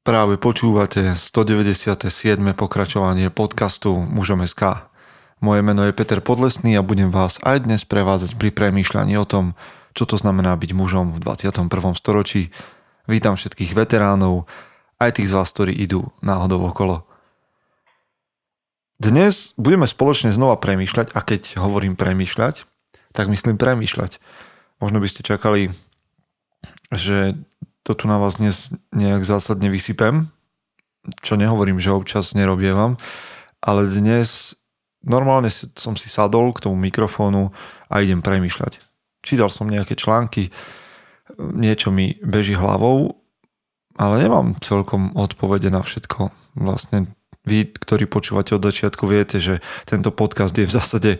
Práve počúvate 197. pokračovanie podcastu Mužom. Moje meno je Peter Podlesný a budem vás aj dnes prevázať pri premýšľaní o tom, čo to znamená byť mužom v 21. storočí. Vítam všetkých veteránov, aj tých z vás, ktorí idú náhodou okolo. Dnes budeme spoločne znova premýšľať a keď hovorím premýšľať, tak myslím premýšľať. Možno by ste čakali, že to tu na vás dnes nejak zásadne vysypem, čo nehovorím, že občas nerobievam, ale dnes normálne som si sadol k tomu mikrofónu a idem premýšľať. Čítal som nejaké články, niečo mi beží hlavou, ale nemám celkom odpovede na všetko. Vlastne vy, ktorí počúvate od začiatku, viete, že tento podcast je v zásade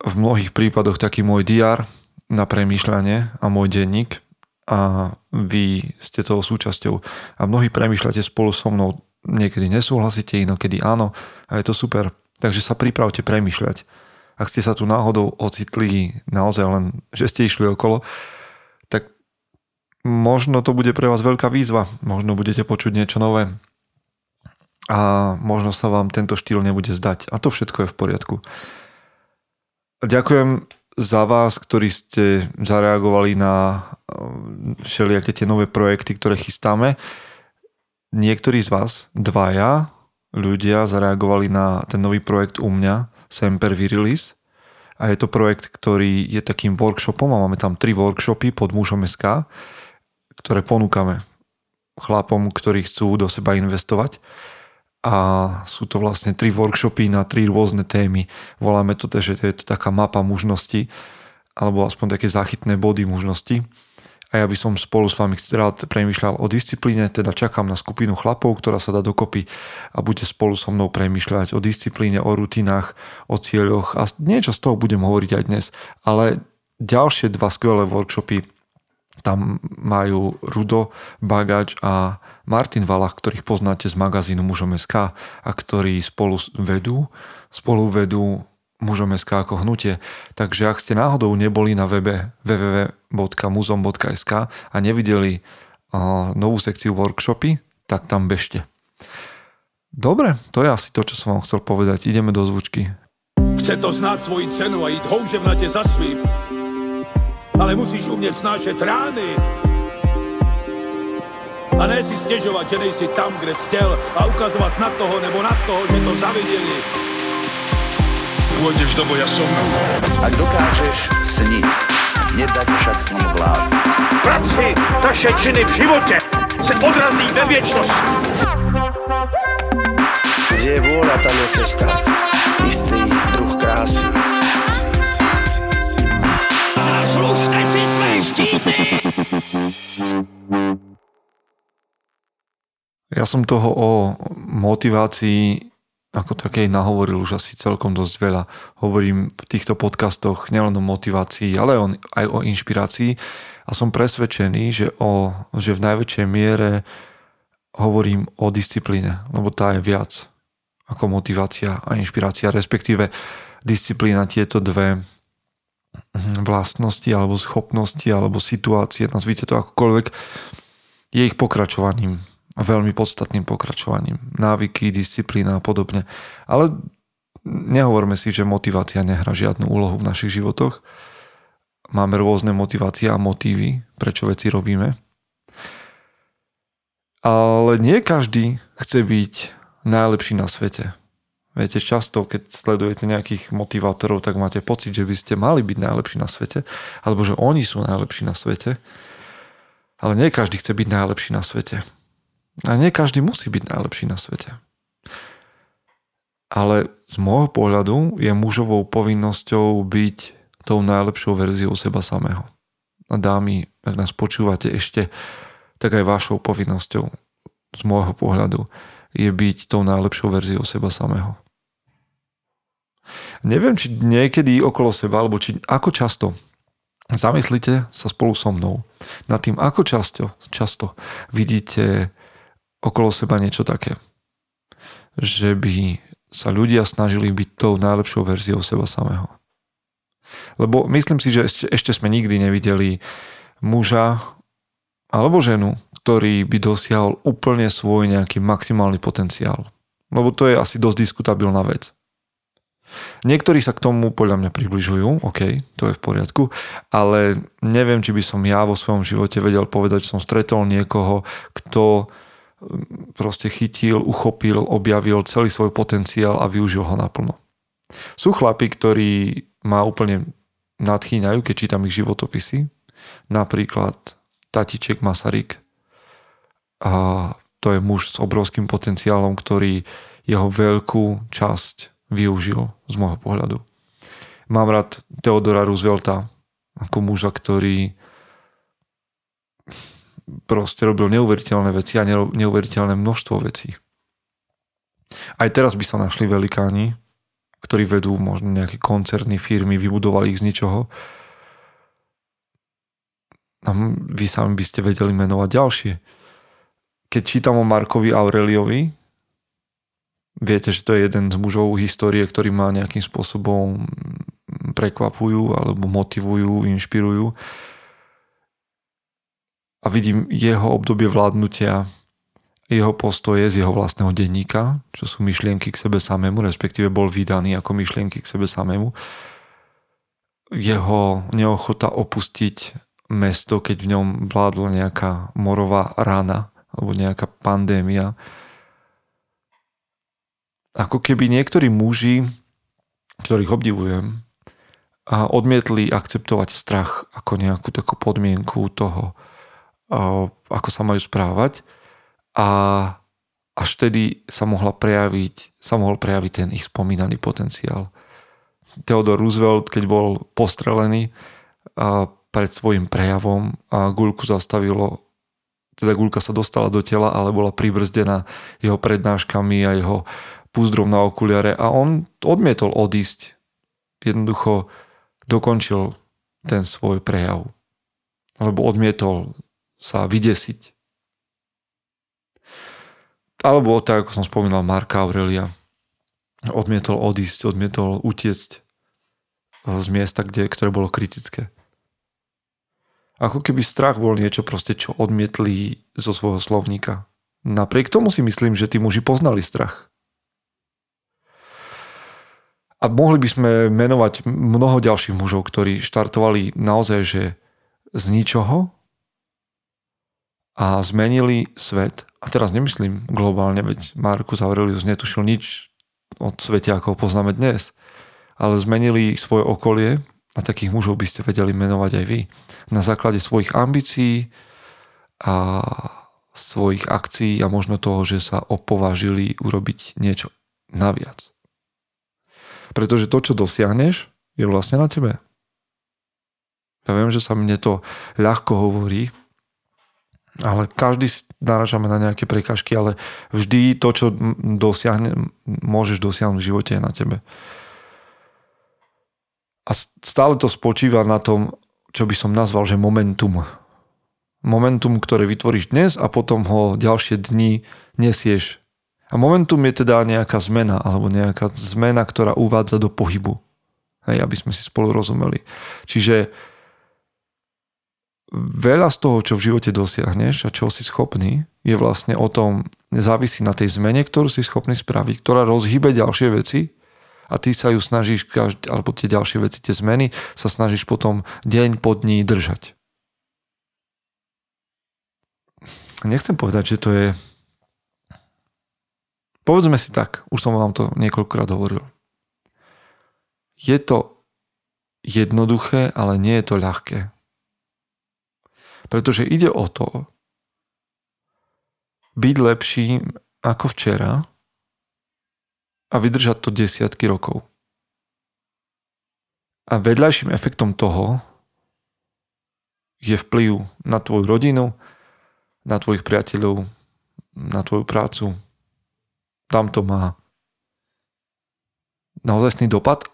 v mnohých prípadoch taký môj diár na premýšľanie a môj denník a vy ste toho súčasťou a mnohí premýšľate spolu so mnou, niekedy nesúhlasíte, inokedy áno a je to super. Takže sa pripravte premýšľať. Ak ste sa tu náhodou ocitli naozaj len, že ste išli okolo, tak možno to bude pre vás veľká výzva, možno budete počuť niečo nové a možno sa vám tento štýl nebude zdať a to všetko je v poriadku. Ďakujem za vás, ktorí ste zareagovali na všelijaké tie nové projekty, ktoré chystáme. Niektorí z vás, dvaja ľudia, zareagovali na ten nový projekt u mňa, Semper Virilis. A je to projekt, ktorý je takým workshopom a máme tam tri workshopy pod mužom SK, ktoré ponúkame chlapom, ktorí chcú do seba investovať a sú to vlastne tri workshopy na tri rôzne témy. Voláme to, že je to taká mapa mužnosti alebo aspoň také záchytné body mužnosti. A ja by som spolu s vami rád premýšľal o disciplíne, teda čakám na skupinu chlapov, ktorá sa dá dokopy a bude spolu so mnou premýšľať o disciplíne, o rutinách, o cieľoch a niečo z toho budem hovoriť aj dnes. Ale ďalšie dva skvelé workshopy tam majú Rudo Bagač a Martin Valach, ktorých poznáte z magazínu Mužom SK a ktorí spolu vedú, spolu vedú Mužom SK ako hnutie. Takže ak ste náhodou neboli na webe www.muzom.sk a nevideli novú sekciu workshopy, tak tam bežte. Dobre, to je asi to, čo som vám chcel povedať. Ideme do zvučky. Chce to znáť svoji cenu a ísť houževnate za svým ale musíš umět snášet rány. A ne si stěžovat, že nejsi tam, kde jsi chtěl a ukazovat na toho nebo na toho, že to zaviděli. Pôjdeš do boja som. Ak dokážeš sniť, nedať však sní vlád. Práci, taše činy v živote se odrazí ve věčnosti. Kde je vôľa, tam je cesta. Istý druh krásy. Zaslužte si své štíty! Ja som toho o motivácii ako takej nahovoril už asi celkom dosť veľa. Hovorím v týchto podcastoch nielen o motivácii, ale aj o inšpirácii a som presvedčený, že, o, že v najväčšej miere hovorím o disciplíne, lebo tá je viac ako motivácia a inšpirácia, respektíve disciplína tieto dve vlastnosti alebo schopnosti alebo situácie, nazvite to akokoľvek, je ich pokračovaním veľmi podstatným pokračovaním. Návyky, disciplína a podobne. Ale nehovorme si, že motivácia nehrá žiadnu úlohu v našich životoch. Máme rôzne motivácie a motívy, prečo veci robíme. Ale nie každý chce byť najlepší na svete. Viete, často, keď sledujete nejakých motivátorov, tak máte pocit, že by ste mali byť najlepší na svete, alebo že oni sú najlepší na svete. Ale nie každý chce byť najlepší na svete. A nie každý musí byť najlepší na svete. Ale z môjho pohľadu je mužovou povinnosťou byť tou najlepšou verziou seba samého. A dámy, ak nás počúvate ešte, tak aj vašou povinnosťou z môjho pohľadu je byť tou najlepšou verziou seba samého. Neviem, či niekedy okolo seba, alebo či ako často zamyslite sa spolu so mnou nad tým, ako často, často vidíte okolo seba niečo také. Že by sa ľudia snažili byť tou najlepšou verziou seba samého. Lebo myslím si, že ešte, ešte sme nikdy nevideli muža alebo ženu, ktorý by dosiahol úplne svoj nejaký maximálny potenciál. Lebo to je asi dosť diskutabilná vec. Niektorí sa k tomu podľa mňa približujú, OK, to je v poriadku, ale neviem, či by som ja vo svojom živote vedel povedať, že som stretol niekoho, kto proste chytil, uchopil, objavil celý svoj potenciál a využil ho naplno. Sú chlapi, ktorí ma úplne nadchýňajú, keď čítam ich životopisy. Napríklad Tatiček Masaryk. A to je muž s obrovským potenciálom, ktorý jeho veľkú časť využil z môjho pohľadu. Mám rád Teodora Roosevelta ako muža, ktorý proste robil neuveriteľné veci a neuveriteľné množstvo vecí. Aj teraz by sa našli velikáni, ktorí vedú možno nejaké koncerny, firmy, vybudovali ich z ničoho. A vy sami by ste vedeli menovať ďalšie. Keď čítam o Markovi Aureliovi, viete, že to je jeden z mužov histórie, ktorý ma nejakým spôsobom prekvapujú alebo motivujú, inšpirujú. A vidím jeho obdobie vládnutia jeho postoje z jeho vlastného denníka, čo sú myšlienky k sebe samému, respektíve bol vydaný ako myšlienky k sebe samému. Jeho neochota opustiť mesto, keď v ňom vládla nejaká morová rána alebo nejaká pandémia. Ako keby niektorí muži, ktorých obdivujem, a odmietli akceptovať strach ako nejakú takú podmienku toho, ako sa majú správať a až vtedy sa mohla prejaviť, sa mohol prejaviť ten ich spomínaný potenciál. Theodore Roosevelt, keď bol postrelený a pred svojim prejavom a guľku zastavilo, teda guľka sa dostala do tela, ale bola pribrzdená jeho prednáškami a jeho púzdrom na okuliare a on odmietol odísť. Jednoducho dokončil ten svoj prejav. Alebo odmietol sa vydesiť alebo tak, ako som spomínal, Marka Aurelia. Odmietol odísť, odmietol utiecť z miesta, kde, ktoré bolo kritické. Ako keby strach bol niečo proste, čo odmietli zo svojho slovníka. Napriek tomu si myslím, že tí muži poznali strach. A mohli by sme menovať mnoho ďalších mužov, ktorí štartovali naozaj, že z ničoho a zmenili svet a teraz nemyslím globálne, veď Markus Aurelius netušil nič od svete, ako ho poznáme dnes, ale zmenili svoje okolie a takých mužov by ste vedeli menovať aj vy. Na základe svojich ambícií a svojich akcií a možno toho, že sa opovážili urobiť niečo naviac. Pretože to, čo dosiahneš, je vlastne na tebe. Ja viem, že sa mne to ľahko hovorí, ale každý naražame na nejaké prekažky, ale vždy to, čo dosiahne, môžeš dosiahnuť v živote je na tebe. A stále to spočíva na tom, čo by som nazval, že momentum. Momentum, ktoré vytvoríš dnes a potom ho ďalšie dni nesieš. A momentum je teda nejaká zmena, alebo nejaká zmena, ktorá uvádza do pohybu. Hej, aby sme si spolu rozumeli. Čiže veľa z toho, čo v živote dosiahneš a čo si schopný, je vlastne o tom, závisí na tej zmene, ktorú si schopný spraviť, ktorá rozhýbe ďalšie veci a ty sa ju snažíš, každý, alebo tie ďalšie veci, tie zmeny, sa snažíš potom deň po dní držať. Nechcem povedať, že to je... Povedzme si tak, už som vám to niekoľkokrát hovoril. Je to jednoduché, ale nie je to ľahké. Pretože ide o to, byť lepším ako včera a vydržať to desiatky rokov. A vedľajším efektom toho je vplyv na tvoju rodinu, na tvojich priateľov, na tvoju prácu. Tam to má naozajstný dopad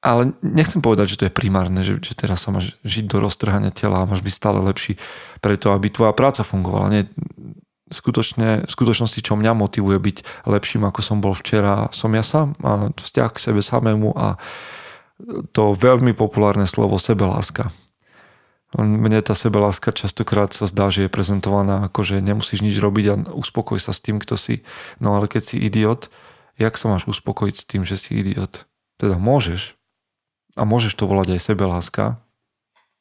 ale nechcem povedať, že to je primárne, že, že teraz sa máš žiť do roztrhania tela a máš byť stále lepší preto, aby tvoja práca fungovala. Nie, skutočne, v skutočnosti, čo mňa motivuje byť lepším, ako som bol včera, som ja sám a vzťah k sebe samému a to veľmi populárne slovo sebeláska. Mne tá sebeláska častokrát sa zdá, že je prezentovaná ako, že nemusíš nič robiť a uspokoj sa s tým, kto si. No ale keď si idiot, jak sa máš uspokojiť s tým, že si idiot? Teda môžeš. A môžeš to volať aj sebeláska.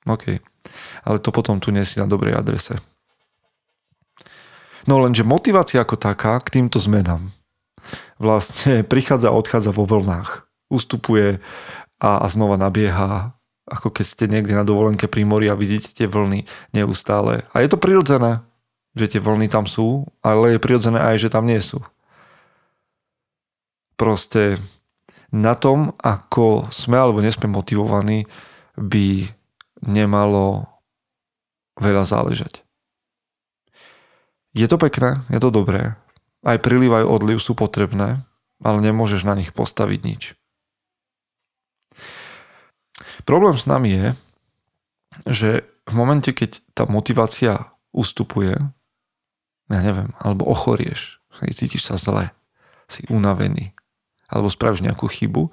OK. Ale to potom tu nie na dobrej adrese. No lenže motivácia ako taká k týmto zmenám vlastne prichádza a odchádza vo vlnách. Ustupuje a, a znova nabieha ako keď ste niekde na dovolenke pri mori a vidíte tie vlny neustále. A je to prirodzené, že tie vlny tam sú, ale je prirodzené aj, že tam nie sú. Proste na tom, ako sme alebo nesme motivovaní, by nemalo veľa záležať. Je to pekné, je to dobré. Aj príliv, aj odliv sú potrebné, ale nemôžeš na nich postaviť nič. Problém s nami je, že v momente, keď tá motivácia ustupuje, ja neviem, alebo ochorieš, cítiš sa zle, si unavený, alebo spravíš nejakú chybu,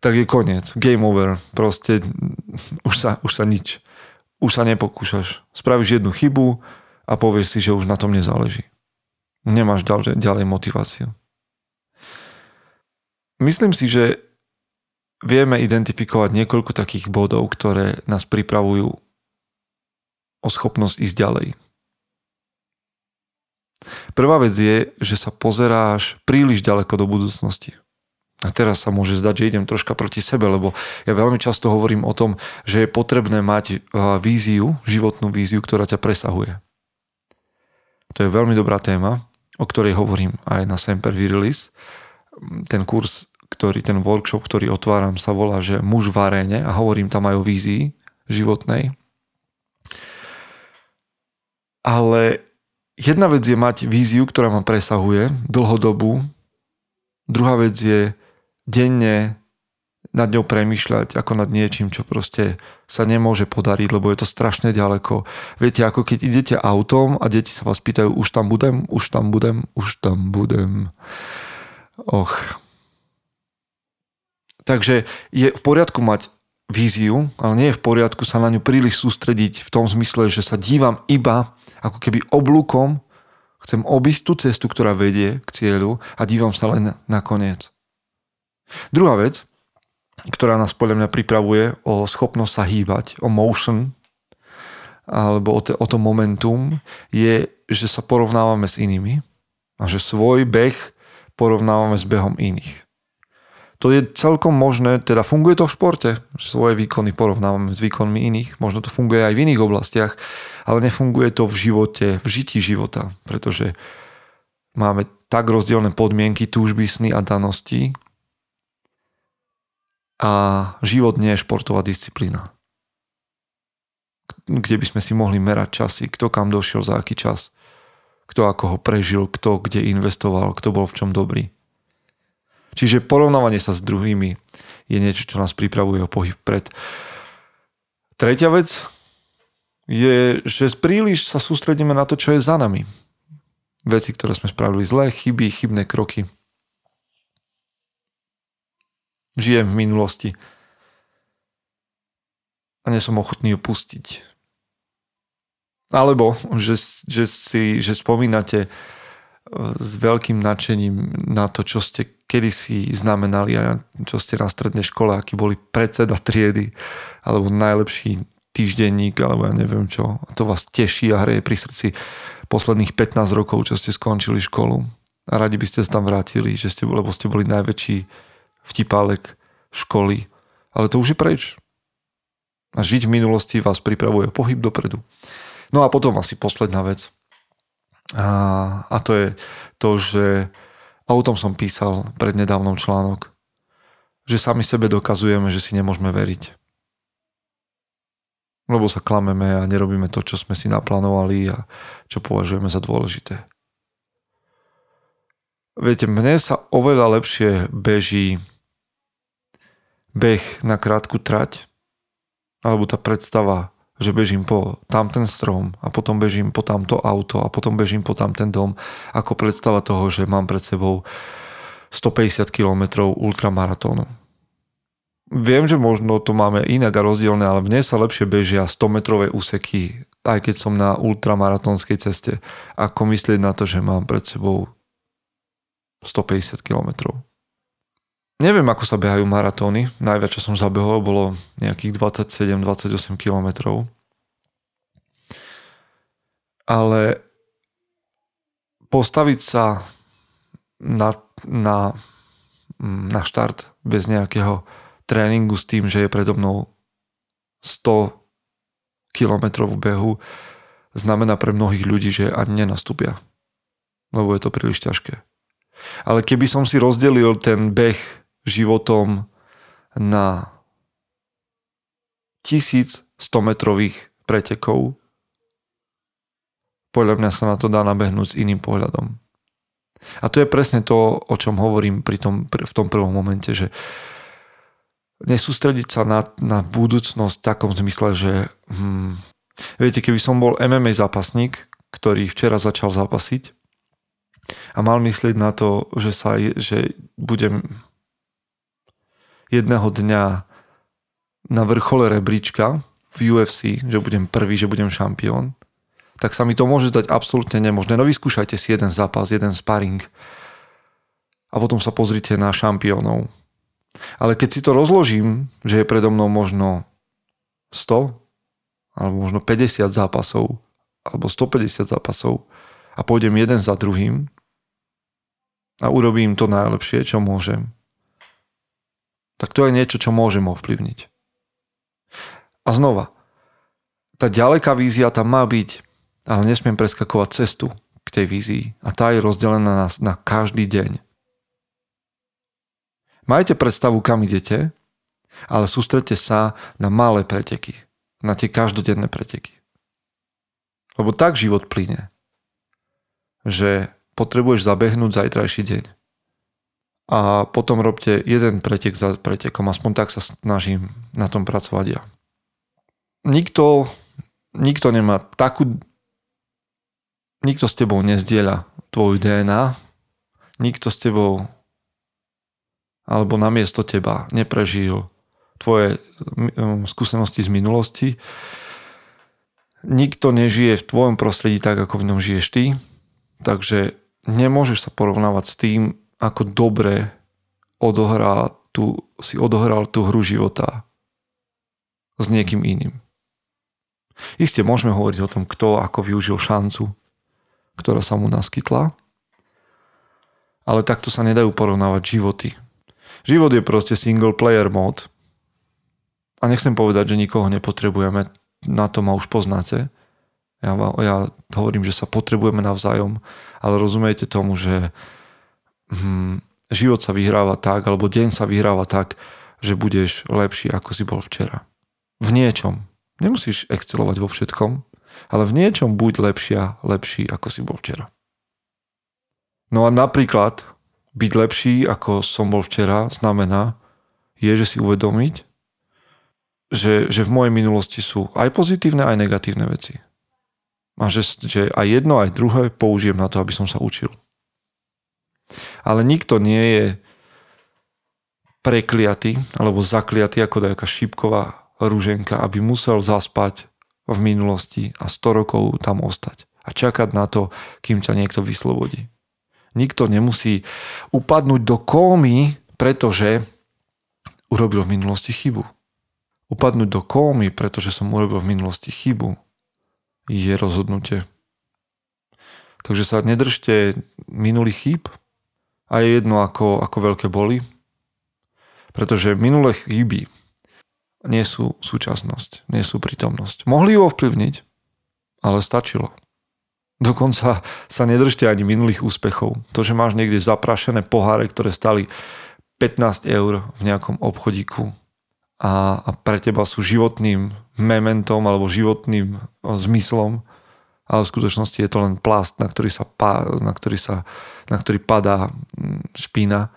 tak je koniec. Game over. Proste už sa, už sa nič. Už sa nepokúšaš. Spravíš jednu chybu a povieš si, že už na tom nezáleží. Nemáš ďalej, ďalej motiváciu. Myslím si, že vieme identifikovať niekoľko takých bodov, ktoré nás pripravujú o schopnosť ísť ďalej. Prvá vec je, že sa pozeráš príliš ďaleko do budúcnosti. A teraz sa môže zdať, že idem troška proti sebe, lebo ja veľmi často hovorím o tom, že je potrebné mať víziu, životnú víziu, ktorá ťa presahuje. To je veľmi dobrá téma, o ktorej hovorím aj na Semper Virilis. Ten kurz ktorý, ten workshop, ktorý otváram, sa volá, že muž v aréne a hovorím tam aj o vízii životnej. Ale jedna vec je mať víziu, ktorá ma presahuje dlhodobú. Druhá vec je denne nad ňou premýšľať ako nad niečím, čo proste sa nemôže podariť, lebo je to strašne ďaleko. Viete, ako keď idete autom a deti sa vás pýtajú, už tam budem, už tam budem, už tam budem. Och, Takže je v poriadku mať víziu, ale nie je v poriadku sa na ňu príliš sústrediť v tom zmysle, že sa dívam iba ako keby oblúkom, chcem obísť tú cestu, ktorá vedie k cieľu a dívam sa len na koniec. Druhá vec, ktorá nás podľa mňa pripravuje o schopnosť sa hýbať, o motion, alebo o, te, o to momentum, je, že sa porovnávame s inými a že svoj beh porovnávame s behom iných. To je celkom možné, teda funguje to v športe, svoje výkony porovnávame s výkonmi iných, možno to funguje aj v iných oblastiach, ale nefunguje to v živote, v žití života, pretože máme tak rozdielne podmienky, túžby, sny a danosti a život nie je športová disciplína kde by sme si mohli merať časy, kto kam došiel za aký čas, kto ako ho prežil, kto kde investoval, kto bol v čom dobrý. Čiže porovnávanie sa s druhými je niečo, čo nás pripravuje o pohyb pred. Tretia vec je, že príliš sa sústredíme na to, čo je za nami. Veci, ktoré sme spravili zlé, chyby, chybné kroky. Žijem v minulosti a nie som ochotný ju pustiť. Alebo, že, že si že spomínate s veľkým nadšením na to, čo ste kedysi znamenali a čo ste na strednej škole, aký boli predseda triedy alebo najlepší týždenník alebo ja neviem čo. A to vás teší a hreje pri srdci posledných 15 rokov, čo ste skončili školu. A radi by ste sa tam vrátili, že ste, lebo ste boli najväčší vtipálek školy. Ale to už je preč. A žiť v minulosti vás pripravuje pohyb dopredu. No a potom asi posledná vec. A, a to je to, že a o tom som písal pred nedávnom článok, že sami sebe dokazujeme, že si nemôžeme veriť. Lebo sa klameme a nerobíme to, čo sme si naplánovali a čo považujeme za dôležité. Viete, mne sa oveľa lepšie beží beh na krátku trať, alebo tá predstava že bežím po tamten strom a potom bežím po tamto auto a potom bežím po tamten dom, ako predstava toho, že mám pred sebou 150 km ultramaratónu. Viem, že možno to máme inak a rozdielne, ale mne sa lepšie bežia 100-metrové úseky, aj keď som na ultramaratónskej ceste, ako myslieť na to, že mám pred sebou 150 kilometrov. Neviem, ako sa behajú maratóny. Najviac, čo som zabehol, bolo nejakých 27-28 kilometrov. Ale postaviť sa na, na, na štart bez nejakého tréningu s tým, že je predo mnou 100 kilometrov behu, znamená pre mnohých ľudí, že ani nenastúpia. Lebo je to príliš ťažké. Ale keby som si rozdelil ten beh životom na 1100 metrových pretekov, podľa mňa sa na to dá nabehnúť s iným pohľadom. A to je presne to, o čom hovorím pri tom, v tom prvom momente, že nesústrediť sa na, na budúcnosť v takom zmysle, že hm, viete, keby som bol MMA zápasník, ktorý včera začal zápasiť a mal myslieť na to, že, sa, že budem jedného dňa na vrchole rebríčka v UFC, že budem prvý, že budem šampión, tak sa mi to môže zdať absolútne nemožné. No vyskúšajte si jeden zápas, jeden sparring a potom sa pozrite na šampiónov ale keď si to rozložím, že je predo mnou možno 100 alebo možno 50 zápasov alebo 150 zápasov a pôjdem jeden za druhým a urobím to najlepšie, čo môžem, tak to je niečo, čo môžem ovplyvniť. A znova, tá ďaleká vízia tam má byť, ale nesmiem preskakovať cestu k tej vízii. A tá je rozdelená na, na každý deň. Majte predstavu, kam idete, ale sústredte sa na malé preteky, na tie každodenné preteky. Lebo tak život plyne, že potrebuješ zabehnúť zajtrajší deň. A potom robte jeden pretek za pretekom, aspoň tak sa snažím na tom pracovať ja. Nikto, nikto nemá takú... Nikto s tebou nezdieľa tvoju DNA, nikto s tebou alebo namiesto teba neprežil tvoje skúsenosti z minulosti. Nikto nežije v tvojom prostredí tak, ako v ňom žiješ ty, takže nemôžeš sa porovnávať s tým, ako dobre odohrá tu, si odohral tú hru života s niekým iným. Isté môžeme hovoriť o tom, kto ako využil šancu, ktorá sa mu naskytla, ale takto sa nedajú porovnávať životy Život je proste single player mod. A nechcem povedať, že nikoho nepotrebujeme, na to ma už poznáte. Ja, ja hovorím, že sa potrebujeme navzájom, ale rozumiete tomu, že hm, život sa vyhráva tak, alebo deň sa vyhráva tak, že budeš lepší, ako si bol včera. V niečom. Nemusíš excelovať vo všetkom, ale v niečom buď lepšia, lepší, ako si bol včera. No a napríklad byť lepší, ako som bol včera, znamená, je, že si uvedomiť, že, že v mojej minulosti sú aj pozitívne, aj negatívne veci. A že, že aj jedno, aj druhé použijem na to, aby som sa učil. Ale nikto nie je prekliatý alebo zakliatý ako nejaká šípková rúženka, aby musel zaspať v minulosti a 100 rokov tam ostať a čakať na to, kým ťa niekto vyslobodí. Nikto nemusí upadnúť do kómy, pretože urobil v minulosti chybu. Upadnúť do kómy, pretože som urobil v minulosti chybu, je rozhodnutie. Takže sa nedržte minulých chýb a je jedno, ako, ako veľké boli, pretože minulé chyby nie sú súčasnosť, nie sú prítomnosť. Mohli ju ovplyvniť, ale stačilo. Dokonca sa nedržte ani minulých úspechov. To, že máš niekde zaprašené poháre, ktoré stali 15 eur v nejakom obchodíku a, a pre teba sú životným mementom alebo životným zmyslom, ale v skutočnosti je to len plast, na ktorý sa, na ktorý sa na ktorý padá mm, špína.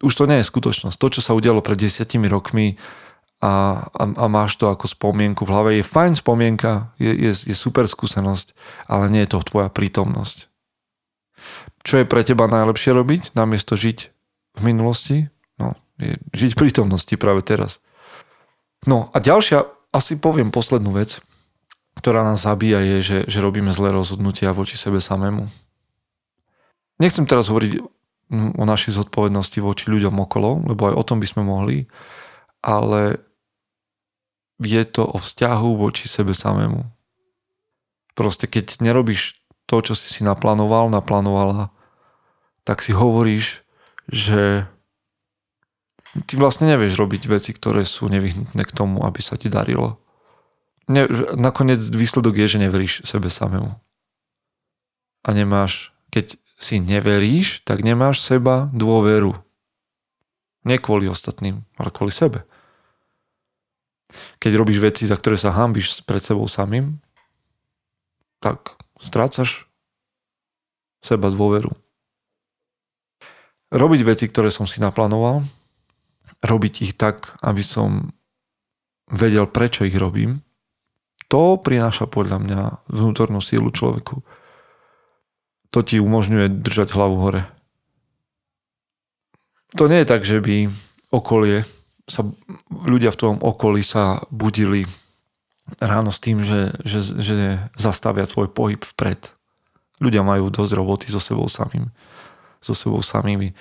Už to nie je skutočnosť. To, čo sa udialo pred desiatimi rokmi, a, a, a máš to ako spomienku v hlave. Je fajn spomienka, je, je, je super skúsenosť, ale nie je to tvoja prítomnosť. Čo je pre teba najlepšie robiť, namiesto žiť v minulosti? No, Je žiť v prítomnosti práve teraz. No a ďalšia, asi poviem poslednú vec, ktorá nás zabíja, je, že, že robíme zlé rozhodnutia voči sebe samému. Nechcem teraz hovoriť o našej zodpovednosti voči ľuďom okolo, lebo aj o tom by sme mohli, ale je to o vzťahu voči sebe samému. Proste keď nerobíš to, čo si si naplánoval, naplánovala, tak si hovoríš, že ty vlastne nevieš robiť veci, ktoré sú nevyhnutné k tomu, aby sa ti darilo. Ne, nakoniec výsledok je, že neveríš sebe samému. A nemáš, keď si neveríš, tak nemáš seba dôveru. Nie kvôli ostatným, ale kvôli sebe. Keď robíš veci, za ktoré sa hambíš pred sebou samým, tak strácaš seba dôveru. Robiť veci, ktoré som si naplánoval, robiť ich tak, aby som vedel, prečo ich robím, to prináša podľa mňa vnútornú sílu človeku. To ti umožňuje držať hlavu hore. To nie je tak, že by okolie sa, ľudia v tom okolí sa budili ráno s tým, že, že, že zastavia tvoj pohyb vpred. Ľudia majú dosť roboty so sebou samým. So sebou samými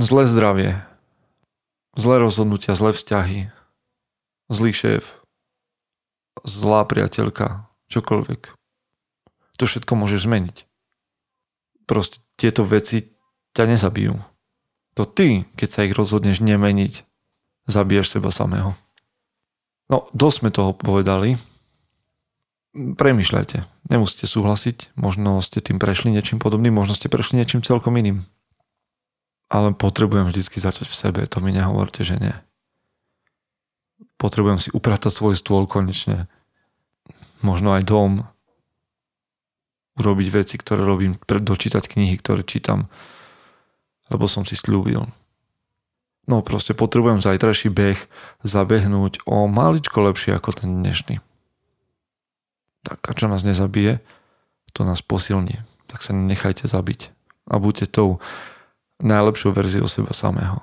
zlé zdravie, zlé rozhodnutia, zlé vzťahy, zlý šéf, zlá priateľka, čokoľvek. To všetko môžeš zmeniť. Proste tieto veci ťa nezabijú. To ty, keď sa ich rozhodneš nemeniť, zabiješ seba samého. No, dosť sme toho povedali. Premýšľajte. Nemusíte súhlasiť. Možno ste tým prešli niečím podobným, možno ste prešli niečím celkom iným ale potrebujem vždycky začať v sebe, to mi nehovorte, že nie. Potrebujem si upratať svoj stôl konečne. Možno aj dom. Urobiť veci, ktoré robím, dočítať knihy, ktoré čítam, lebo som si slúbil. No proste potrebujem zajtrajší beh zabehnúť o maličko lepšie ako ten dnešný. Tak a čo nás nezabije, to nás posilní. Tak sa nechajte zabiť. A buďte tou najlepšiu verziu seba samého.